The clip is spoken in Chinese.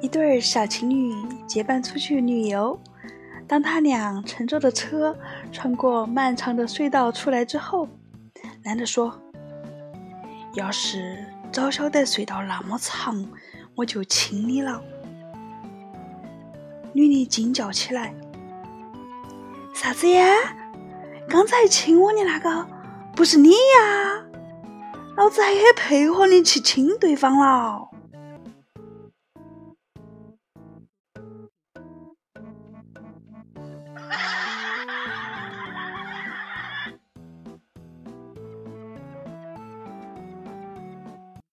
一对小情侣结伴出去旅游。当他俩乘坐的车穿过漫长的隧道出来之后，男的说：“要是早晓得隧道那么长，我就亲你了。”女的惊叫起来：“啥子呀？刚才亲我的那个不是你呀？老子还很配合你去亲对方了。”